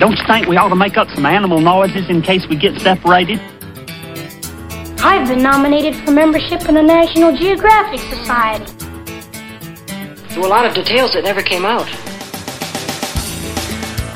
Don't you think we ought to make up some animal noises in case we get separated? I've been nominated for membership in the National Geographic Society. There were a lot of details that never came out.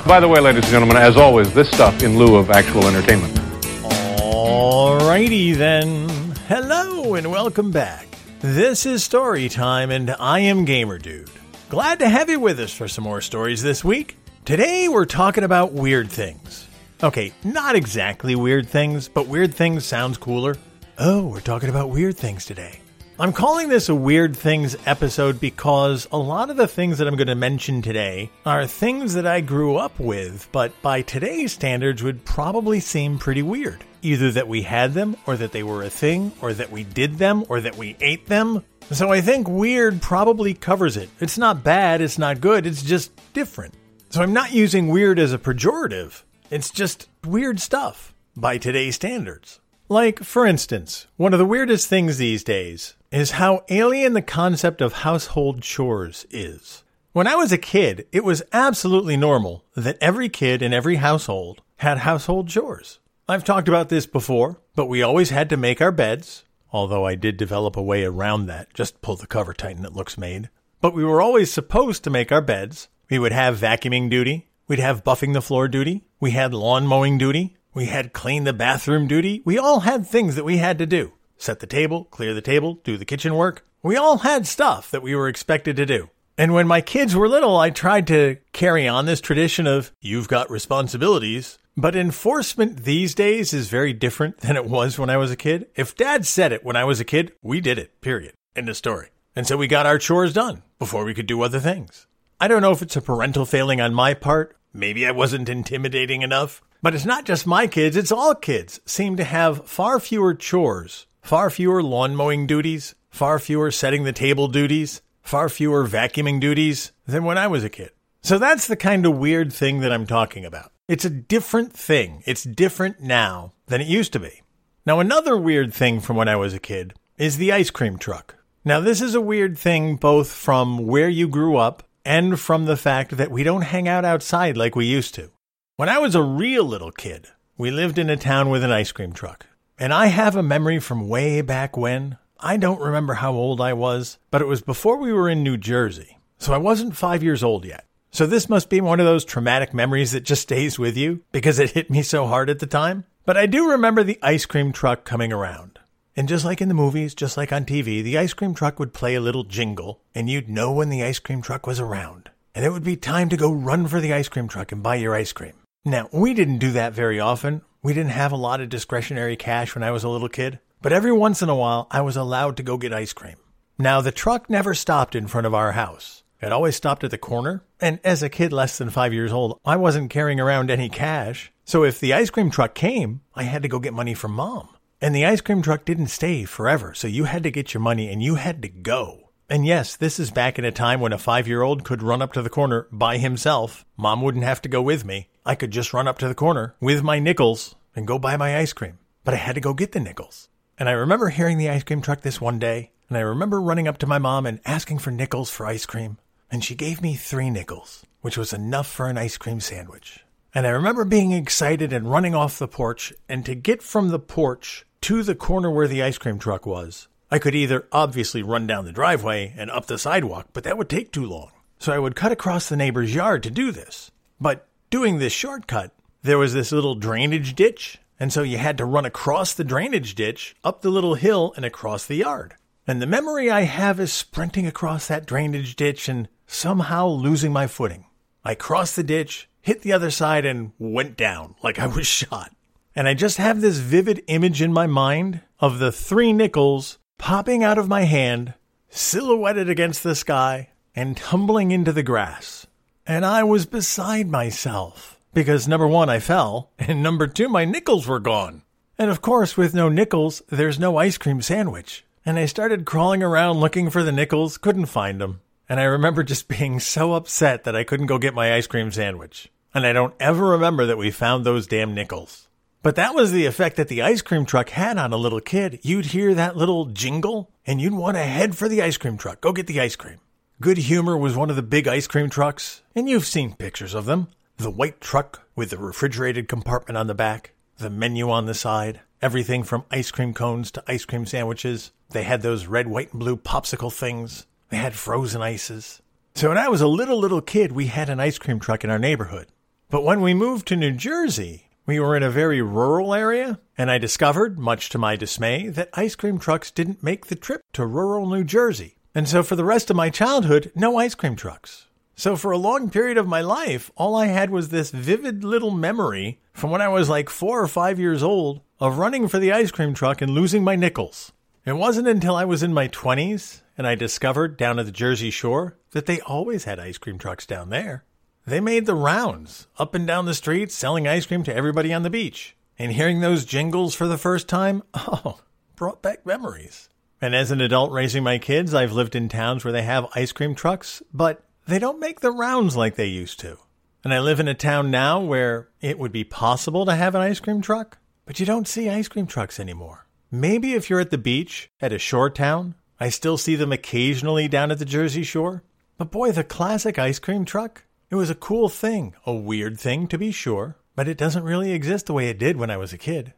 By the way, ladies and gentlemen, as always, this stuff in lieu of actual entertainment. Alrighty then. Hello and welcome back. This is Story Time, and I am Gamer Dude. Glad to have you with us for some more stories this week. Today we're talking about weird things. Okay, not exactly weird things, but weird things sounds cooler. Oh, we're talking about weird things today. I'm calling this a Weird Things episode because a lot of the things that I'm going to mention today are things that I grew up with, but by today's standards would probably seem pretty weird. Either that we had them, or that they were a thing, or that we did them, or that we ate them. So I think weird probably covers it. It's not bad, it's not good, it's just different. So I'm not using weird as a pejorative, it's just weird stuff by today's standards. Like, for instance, one of the weirdest things these days is how alien the concept of household chores is. When I was a kid, it was absolutely normal that every kid in every household had household chores. I've talked about this before, but we always had to make our beds, although I did develop a way around that. Just pull the cover tight and it looks made. But we were always supposed to make our beds. We would have vacuuming duty. We'd have buffing the floor duty. We had lawn mowing duty. We had clean the bathroom duty. We all had things that we had to do set the table, clear the table, do the kitchen work. We all had stuff that we were expected to do. And when my kids were little, I tried to carry on this tradition of you've got responsibilities. But enforcement these days is very different than it was when I was a kid. If dad said it when I was a kid, we did it, period. End of story. And so we got our chores done before we could do other things. I don't know if it's a parental failing on my part. Maybe I wasn't intimidating enough. But it's not just my kids, it's all kids seem to have far fewer chores Far fewer lawn mowing duties, far fewer setting the table duties, far fewer vacuuming duties than when I was a kid. So that's the kind of weird thing that I'm talking about. It's a different thing. It's different now than it used to be. Now, another weird thing from when I was a kid is the ice cream truck. Now, this is a weird thing both from where you grew up and from the fact that we don't hang out outside like we used to. When I was a real little kid, we lived in a town with an ice cream truck. And I have a memory from way back when. I don't remember how old I was, but it was before we were in New Jersey. So I wasn't five years old yet. So this must be one of those traumatic memories that just stays with you because it hit me so hard at the time. But I do remember the ice cream truck coming around. And just like in the movies, just like on TV, the ice cream truck would play a little jingle, and you'd know when the ice cream truck was around. And it would be time to go run for the ice cream truck and buy your ice cream. Now, we didn't do that very often. We didn't have a lot of discretionary cash when I was a little kid, but every once in a while I was allowed to go get ice cream. Now, the truck never stopped in front of our house. It always stopped at the corner, and as a kid less than five years old, I wasn't carrying around any cash. So if the ice cream truck came, I had to go get money from mom. And the ice cream truck didn't stay forever, so you had to get your money and you had to go. And yes, this is back in a time when a five year old could run up to the corner by himself. Mom wouldn't have to go with me. I could just run up to the corner with my nickels and go buy my ice cream. But I had to go get the nickels. And I remember hearing the ice cream truck this one day, and I remember running up to my mom and asking for nickels for ice cream. And she gave me three nickels, which was enough for an ice cream sandwich. And I remember being excited and running off the porch, and to get from the porch to the corner where the ice cream truck was, I could either obviously run down the driveway and up the sidewalk, but that would take too long. So I would cut across the neighbor's yard to do this. But doing this shortcut, there was this little drainage ditch, and so you had to run across the drainage ditch, up the little hill, and across the yard. And the memory I have is sprinting across that drainage ditch and somehow losing my footing. I crossed the ditch, hit the other side, and went down like I was shot. And I just have this vivid image in my mind of the three nickels popping out of my hand, silhouetted against the sky, and tumbling into the grass and I was beside myself because number one, I fell, and number two, my nickels were gone. And of course, with no nickels, there's no ice cream sandwich. And I started crawling around looking for the nickels, couldn't find them. And I remember just being so upset that I couldn't go get my ice cream sandwich. And I don't ever remember that we found those damn nickels. But that was the effect that the ice cream truck had on a little kid. You'd hear that little jingle, and you'd want to head for the ice cream truck, go get the ice cream. Good Humor was one of the big ice cream trucks, and you've seen pictures of them. The white truck with the refrigerated compartment on the back, the menu on the side, everything from ice cream cones to ice cream sandwiches. They had those red, white, and blue popsicle things. They had frozen ices. So when I was a little, little kid, we had an ice cream truck in our neighborhood. But when we moved to New Jersey, we were in a very rural area, and I discovered, much to my dismay, that ice cream trucks didn't make the trip to rural New Jersey. And so for the rest of my childhood, no ice cream trucks. So for a long period of my life, all I had was this vivid little memory from when I was like four or five years old of running for the ice cream truck and losing my nickels. It wasn't until I was in my 20s and I discovered down at the Jersey Shore that they always had ice cream trucks down there. They made the rounds, up and down the streets, selling ice cream to everybody on the beach. And hearing those jingles for the first time, oh, brought back memories. And as an adult raising my kids, I've lived in towns where they have ice cream trucks, but they don't make the rounds like they used to. And I live in a town now where it would be possible to have an ice cream truck, but you don't see ice cream trucks anymore. Maybe if you're at the beach at a shore town, I still see them occasionally down at the Jersey Shore. But boy, the classic ice cream truck, it was a cool thing, a weird thing to be sure, but it doesn't really exist the way it did when I was a kid.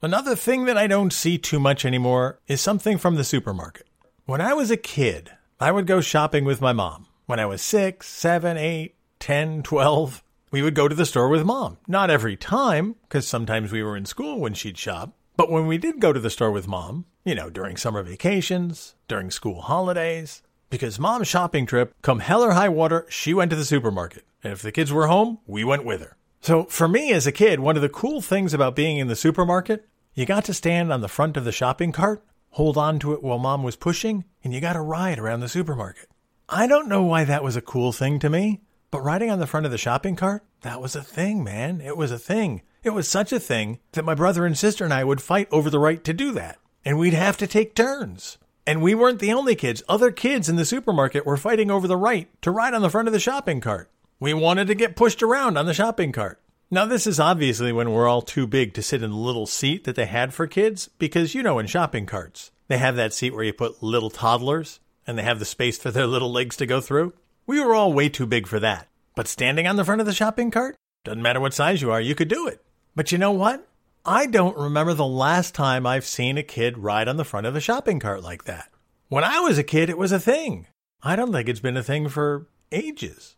Another thing that I don't see too much anymore is something from the supermarket. When I was a kid, I would go shopping with my mom. When I was six, seven, eight, ten, twelve, we would go to the store with mom. Not every time, because sometimes we were in school when she'd shop. But when we did go to the store with mom, you know, during summer vacations, during school holidays, because mom's shopping trip, come hell or high water, she went to the supermarket. And if the kids were home, we went with her. So for me as a kid, one of the cool things about being in the supermarket, you got to stand on the front of the shopping cart, hold on to it while mom was pushing, and you got to ride around the supermarket. I don't know why that was a cool thing to me, but riding on the front of the shopping cart, that was a thing, man. It was a thing. It was such a thing that my brother and sister and I would fight over the right to do that. And we'd have to take turns. And we weren't the only kids. Other kids in the supermarket were fighting over the right to ride on the front of the shopping cart. We wanted to get pushed around on the shopping cart. Now, this is obviously when we're all too big to sit in the little seat that they had for kids, because you know, in shopping carts, they have that seat where you put little toddlers and they have the space for their little legs to go through. We were all way too big for that. But standing on the front of the shopping cart, doesn't matter what size you are, you could do it. But you know what? I don't remember the last time I've seen a kid ride on the front of a shopping cart like that. When I was a kid, it was a thing. I don't think it's been a thing for ages.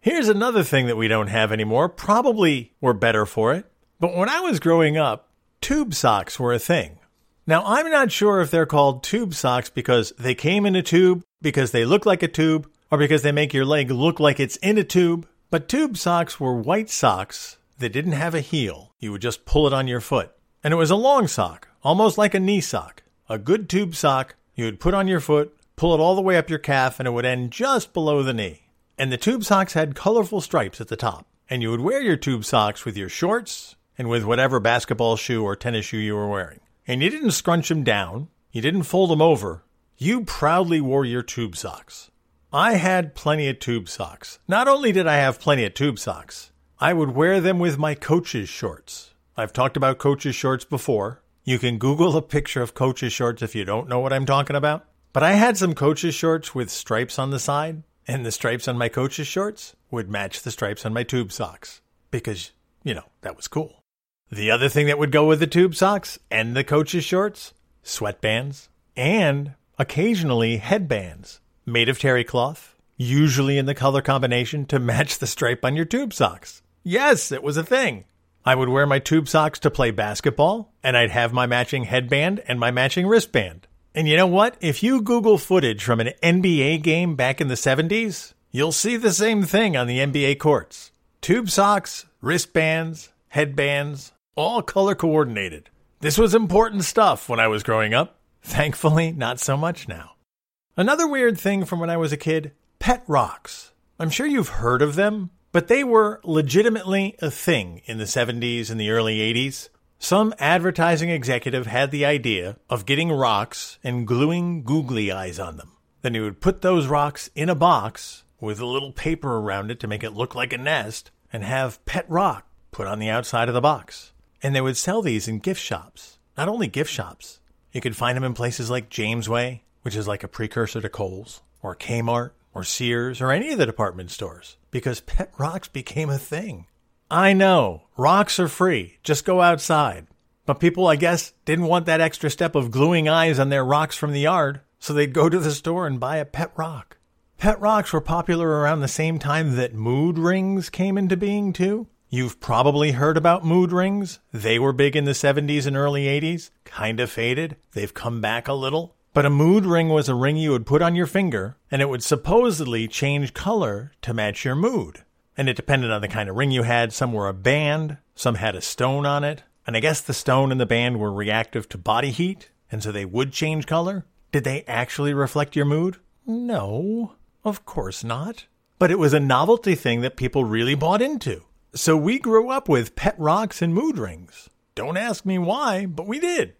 Here's another thing that we don't have anymore. Probably we're better for it. But when I was growing up, tube socks were a thing. Now, I'm not sure if they're called tube socks because they came in a tube, because they look like a tube, or because they make your leg look like it's in a tube. But tube socks were white socks that didn't have a heel. You would just pull it on your foot. And it was a long sock, almost like a knee sock. A good tube sock you would put on your foot, pull it all the way up your calf, and it would end just below the knee. And the tube socks had colorful stripes at the top. And you would wear your tube socks with your shorts and with whatever basketball shoe or tennis shoe you were wearing. And you didn't scrunch them down, you didn't fold them over. You proudly wore your tube socks. I had plenty of tube socks. Not only did I have plenty of tube socks, I would wear them with my coach's shorts. I've talked about coach's shorts before. You can Google a picture of coach's shorts if you don't know what I'm talking about. But I had some coach's shorts with stripes on the side, and the stripes on my coach's shorts would match the stripes on my tube socks because, you know, that was cool. The other thing that would go with the tube socks and the coach's shorts sweatbands and occasionally headbands made of terry cloth, usually in the color combination to match the stripe on your tube socks. Yes, it was a thing. I would wear my tube socks to play basketball, and I'd have my matching headband and my matching wristband. And you know what? If you Google footage from an NBA game back in the 70s, you'll see the same thing on the NBA courts. Tube socks, wristbands, headbands, all color coordinated. This was important stuff when I was growing up. Thankfully, not so much now. Another weird thing from when I was a kid pet rocks. I'm sure you've heard of them, but they were legitimately a thing in the 70s and the early 80s. Some advertising executive had the idea of getting rocks and gluing googly eyes on them. Then he would put those rocks in a box with a little paper around it to make it look like a nest and have pet rock put on the outside of the box. And they would sell these in gift shops. Not only gift shops, you could find them in places like Jamesway, which is like a precursor to Kohl's, or Kmart, or Sears or any of the department stores because pet rocks became a thing. I know, rocks are free. Just go outside. But people, I guess, didn't want that extra step of gluing eyes on their rocks from the yard, so they'd go to the store and buy a pet rock. Pet rocks were popular around the same time that mood rings came into being, too. You've probably heard about mood rings. They were big in the 70s and early 80s, kind of faded. They've come back a little. But a mood ring was a ring you would put on your finger, and it would supposedly change color to match your mood. And it depended on the kind of ring you had. Some were a band, some had a stone on it. And I guess the stone and the band were reactive to body heat, and so they would change color. Did they actually reflect your mood? No, of course not. But it was a novelty thing that people really bought into. So we grew up with pet rocks and mood rings. Don't ask me why, but we did.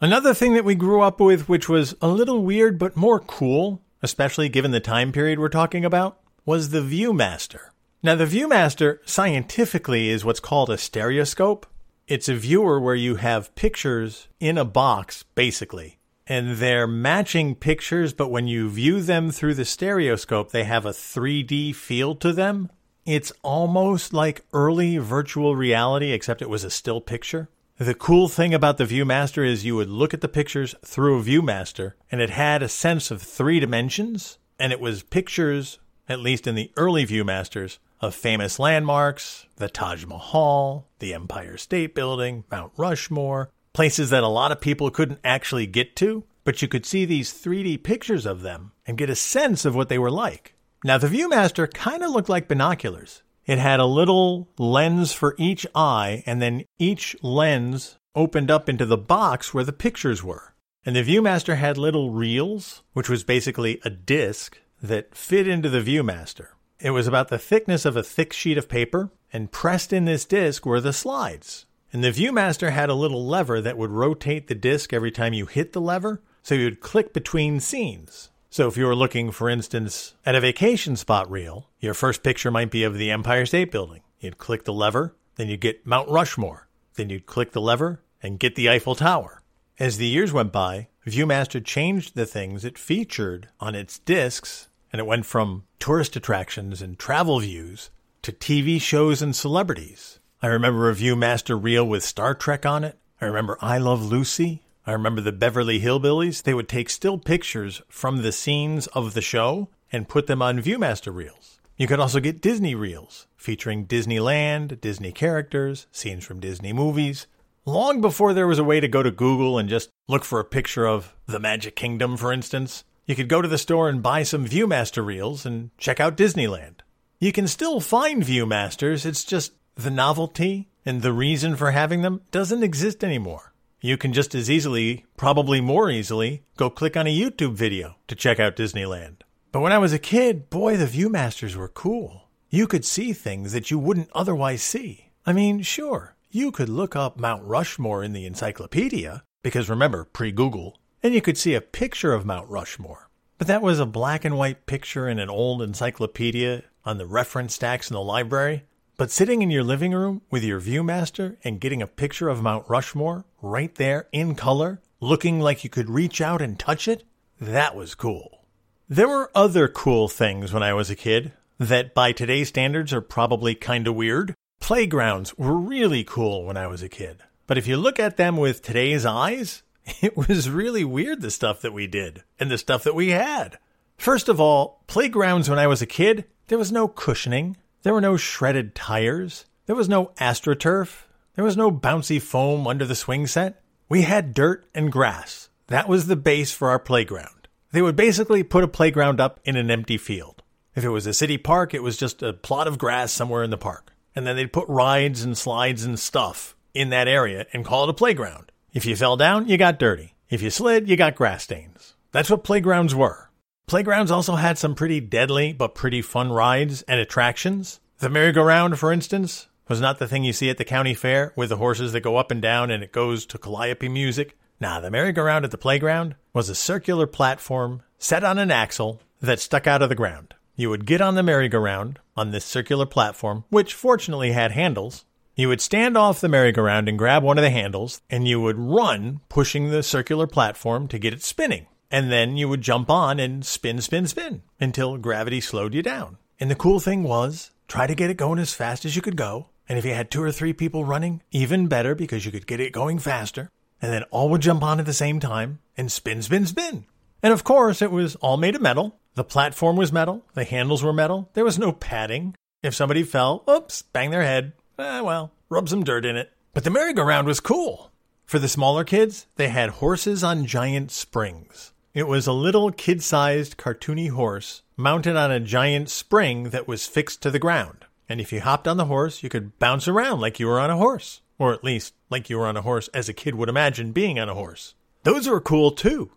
Another thing that we grew up with, which was a little weird but more cool, especially given the time period we're talking about, was the Viewmaster. Now, the Viewmaster scientifically is what's called a stereoscope. It's a viewer where you have pictures in a box, basically, and they're matching pictures, but when you view them through the stereoscope, they have a 3D feel to them. It's almost like early virtual reality, except it was a still picture. The cool thing about the Viewmaster is you would look at the pictures through a Viewmaster, and it had a sense of three dimensions, and it was pictures, at least in the early Viewmasters, of famous landmarks, the Taj Mahal, the Empire State Building, Mount Rushmore, places that a lot of people couldn't actually get to, but you could see these 3D pictures of them and get a sense of what they were like. Now, the Viewmaster kind of looked like binoculars. It had a little lens for each eye, and then each lens opened up into the box where the pictures were. And the Viewmaster had little reels, which was basically a disc that fit into the Viewmaster. It was about the thickness of a thick sheet of paper, and pressed in this disc were the slides. And the Viewmaster had a little lever that would rotate the disc every time you hit the lever, so you would click between scenes. So if you were looking, for instance, at a vacation spot reel, your first picture might be of the Empire State Building. You'd click the lever, then you'd get Mount Rushmore. Then you'd click the lever and get the Eiffel Tower. As the years went by, Viewmaster changed the things it featured on its discs, and it went from tourist attractions and travel views to TV shows and celebrities. I remember a Viewmaster reel with Star Trek on it. I remember I Love Lucy. I remember the Beverly Hillbillies. They would take still pictures from the scenes of the show and put them on Viewmaster reels. You could also get Disney reels featuring Disneyland, Disney characters, scenes from Disney movies. Long before there was a way to go to Google and just look for a picture of the Magic Kingdom, for instance, you could go to the store and buy some Viewmaster reels and check out Disneyland. You can still find Viewmasters, it's just the novelty and the reason for having them doesn't exist anymore you can just as easily, probably more easily, go click on a YouTube video to check out Disneyland. But when I was a kid, boy, the Viewmasters were cool. You could see things that you wouldn't otherwise see. I mean, sure, you could look up Mount Rushmore in the encyclopedia, because remember, pre Google, and you could see a picture of Mount Rushmore. But that was a black and white picture in an old encyclopedia on the reference stacks in the library. But sitting in your living room with your Viewmaster and getting a picture of Mount Rushmore right there in color, looking like you could reach out and touch it, that was cool. There were other cool things when I was a kid that by today's standards are probably kind of weird. Playgrounds were really cool when I was a kid. But if you look at them with today's eyes, it was really weird the stuff that we did and the stuff that we had. First of all, playgrounds when I was a kid, there was no cushioning. There were no shredded tires. There was no AstroTurf. There was no bouncy foam under the swing set. We had dirt and grass. That was the base for our playground. They would basically put a playground up in an empty field. If it was a city park, it was just a plot of grass somewhere in the park. And then they'd put rides and slides and stuff in that area and call it a playground. If you fell down, you got dirty. If you slid, you got grass stains. That's what playgrounds were. Playgrounds also had some pretty deadly but pretty fun rides and attractions. The merry-go-round, for instance, was not the thing you see at the county fair with the horses that go up and down and it goes to calliope music. Nah, the merry-go-round at the playground was a circular platform set on an axle that stuck out of the ground. You would get on the merry-go-round on this circular platform, which fortunately had handles. You would stand off the merry-go-round and grab one of the handles, and you would run pushing the circular platform to get it spinning. And then you would jump on and spin, spin, spin until gravity slowed you down. And the cool thing was, try to get it going as fast as you could go. And if you had two or three people running, even better because you could get it going faster. And then all would jump on at the same time and spin, spin, spin. And of course, it was all made of metal. The platform was metal. The handles were metal. There was no padding. If somebody fell, oops, bang their head. Eh, well, rub some dirt in it. But the merry-go-round was cool. For the smaller kids, they had horses on giant springs. It was a little kid sized cartoony horse mounted on a giant spring that was fixed to the ground. And if you hopped on the horse, you could bounce around like you were on a horse. Or at least like you were on a horse as a kid would imagine being on a horse. Those were cool too.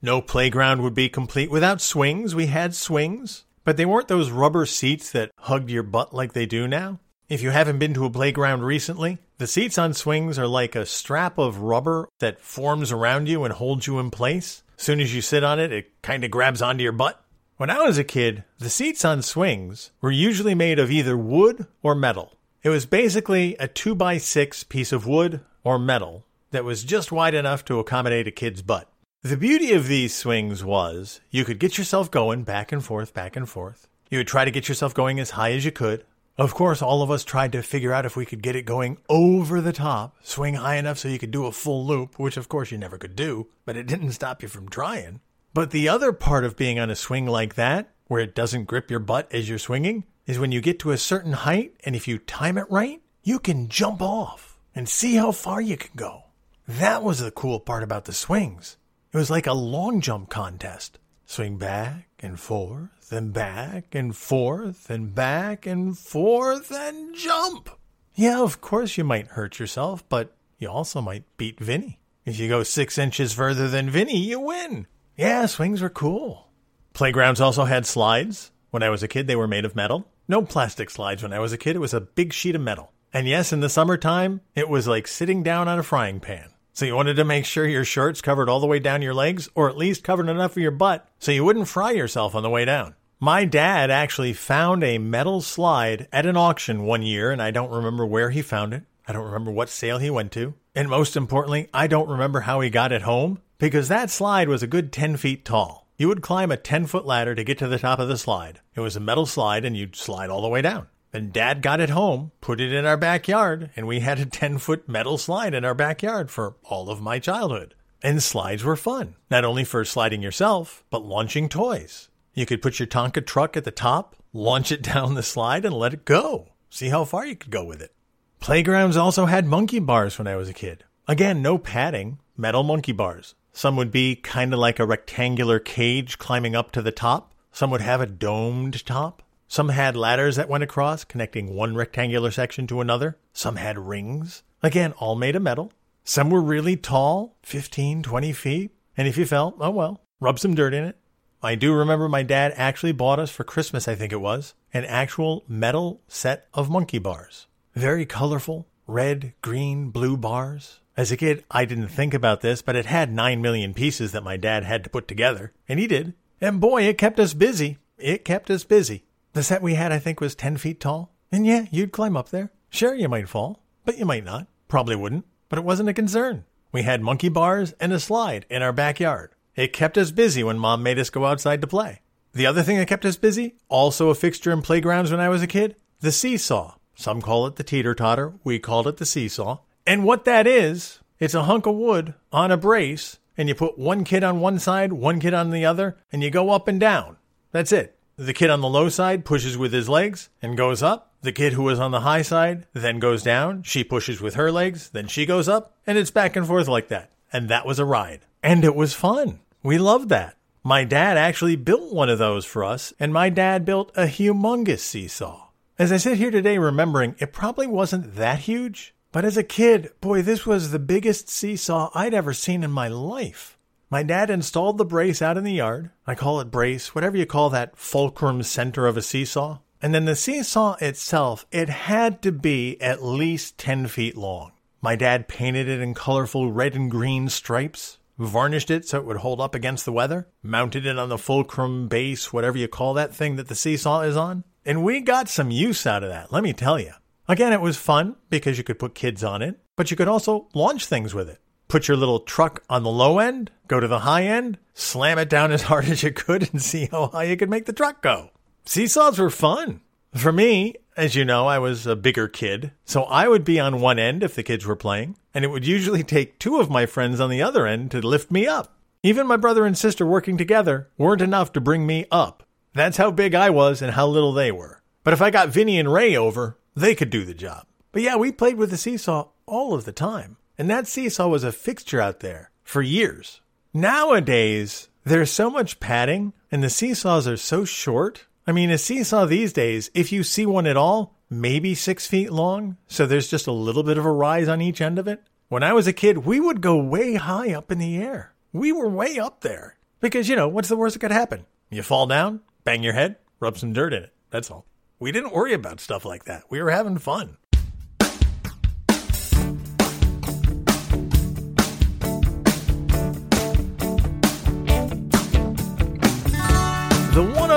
No playground would be complete without swings. We had swings, but they weren't those rubber seats that hugged your butt like they do now. If you haven't been to a playground recently, the seats on swings are like a strap of rubber that forms around you and holds you in place. Soon as you sit on it, it kind of grabs onto your butt. When I was a kid, the seats on swings were usually made of either wood or metal. It was basically a 2 by 6 piece of wood or metal that was just wide enough to accommodate a kid's butt. The beauty of these swings was you could get yourself going back and forth, back and forth. You would try to get yourself going as high as you could. Of course, all of us tried to figure out if we could get it going over the top, swing high enough so you could do a full loop, which of course you never could do, but it didn't stop you from trying. But the other part of being on a swing like that, where it doesn't grip your butt as you're swinging, is when you get to a certain height and if you time it right, you can jump off and see how far you can go. That was the cool part about the swings. It was like a long jump contest. Swing back and forth and back and forth and back and forth and jump. Yeah, of course you might hurt yourself, but you also might beat Vinny. If you go six inches further than Vinny, you win. Yeah, swings were cool. Playgrounds also had slides. When I was a kid, they were made of metal. No plastic slides when I was a kid. It was a big sheet of metal. And yes, in the summertime, it was like sitting down on a frying pan. So you wanted to make sure your shirts covered all the way down your legs, or at least covered enough of your butt so you wouldn't fry yourself on the way down. My dad actually found a metal slide at an auction one year, and I don't remember where he found it. I don't remember what sale he went to. And most importantly, I don't remember how he got it home because that slide was a good 10 feet tall. You would climb a 10 foot ladder to get to the top of the slide. It was a metal slide and you'd slide all the way down. Then dad got it home, put it in our backyard, and we had a 10 foot metal slide in our backyard for all of my childhood. And slides were fun, not only for sliding yourself, but launching toys. You could put your Tonka truck at the top, launch it down the slide, and let it go. See how far you could go with it. Playgrounds also had monkey bars when I was a kid. Again, no padding, metal monkey bars. Some would be kind of like a rectangular cage climbing up to the top. Some would have a domed top. Some had ladders that went across, connecting one rectangular section to another. Some had rings. Again, all made of metal. Some were really tall, 15, 20 feet. And if you fell, oh well, rub some dirt in it. I do remember my dad actually bought us for Christmas, I think it was, an actual metal set of monkey bars. Very colorful, red, green, blue bars. As a kid, I didn't think about this, but it had nine million pieces that my dad had to put together. And he did. And boy, it kept us busy. It kept us busy. The set we had, I think, was 10 feet tall. And yeah, you'd climb up there. Sure, you might fall, but you might not. Probably wouldn't, but it wasn't a concern. We had monkey bars and a slide in our backyard. It kept us busy when mom made us go outside to play. The other thing that kept us busy, also a fixture in playgrounds when I was a kid, the seesaw. Some call it the teeter totter. We called it the seesaw. And what that is, it's a hunk of wood on a brace, and you put one kid on one side, one kid on the other, and you go up and down. That's it. The kid on the low side pushes with his legs and goes up. The kid who is on the high side then goes down. She pushes with her legs, then she goes up, and it's back and forth like that. And that was a ride. And it was fun. We loved that. My dad actually built one of those for us, and my dad built a humongous seesaw. As I sit here today remembering, it probably wasn't that huge, but as a kid, boy, this was the biggest seesaw I'd ever seen in my life. My dad installed the brace out in the yard. I call it brace, whatever you call that fulcrum center of a seesaw. And then the seesaw itself, it had to be at least 10 feet long. My dad painted it in colorful red and green stripes, varnished it so it would hold up against the weather, mounted it on the fulcrum base, whatever you call that thing that the seesaw is on. And we got some use out of that, let me tell you. Again, it was fun because you could put kids on it, but you could also launch things with it. Put your little truck on the low end, go to the high end, slam it down as hard as you could, and see how high you could make the truck go. Seesaws were fun. For me, as you know, I was a bigger kid, so I would be on one end if the kids were playing, and it would usually take two of my friends on the other end to lift me up. Even my brother and sister working together weren't enough to bring me up. That's how big I was and how little they were. But if I got Vinny and Ray over, they could do the job. But yeah, we played with the seesaw all of the time. And that seesaw was a fixture out there for years. Nowadays, there's so much padding and the seesaws are so short. I mean, a seesaw these days, if you see one at all, maybe six feet long. So there's just a little bit of a rise on each end of it. When I was a kid, we would go way high up in the air. We were way up there. Because, you know, what's the worst that could happen? You fall down, bang your head, rub some dirt in it. That's all. We didn't worry about stuff like that. We were having fun.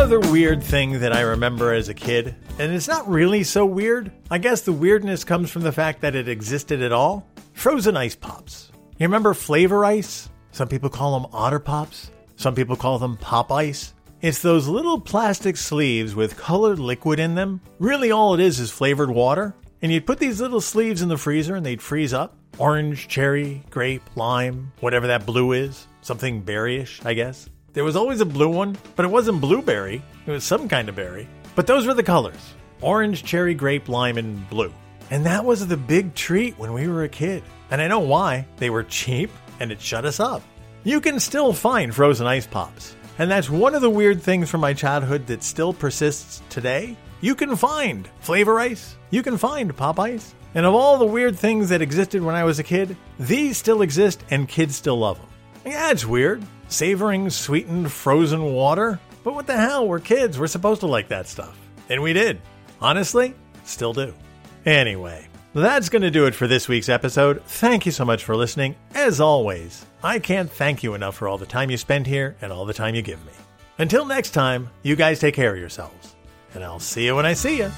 Other weird thing that I remember as a kid, and it's not really so weird, I guess the weirdness comes from the fact that it existed at all frozen ice pops. You remember flavor ice? Some people call them otter pops, some people call them pop ice. It's those little plastic sleeves with colored liquid in them. Really, all it is is flavored water. And you'd put these little sleeves in the freezer and they'd freeze up. Orange, cherry, grape, lime, whatever that blue is. Something berryish, I guess. There was always a blue one, but it wasn't blueberry. It was some kind of berry. But those were the colors orange, cherry, grape, lime, and blue. And that was the big treat when we were a kid. And I know why. They were cheap and it shut us up. You can still find frozen ice pops. And that's one of the weird things from my childhood that still persists today. You can find flavor ice, you can find pop ice. And of all the weird things that existed when I was a kid, these still exist and kids still love them. Yeah, it's weird. Savoring sweetened frozen water? But what the hell? We're kids. We're supposed to like that stuff. And we did. Honestly, still do. Anyway, that's going to do it for this week's episode. Thank you so much for listening. As always, I can't thank you enough for all the time you spend here and all the time you give me. Until next time, you guys take care of yourselves. And I'll see you when I see you.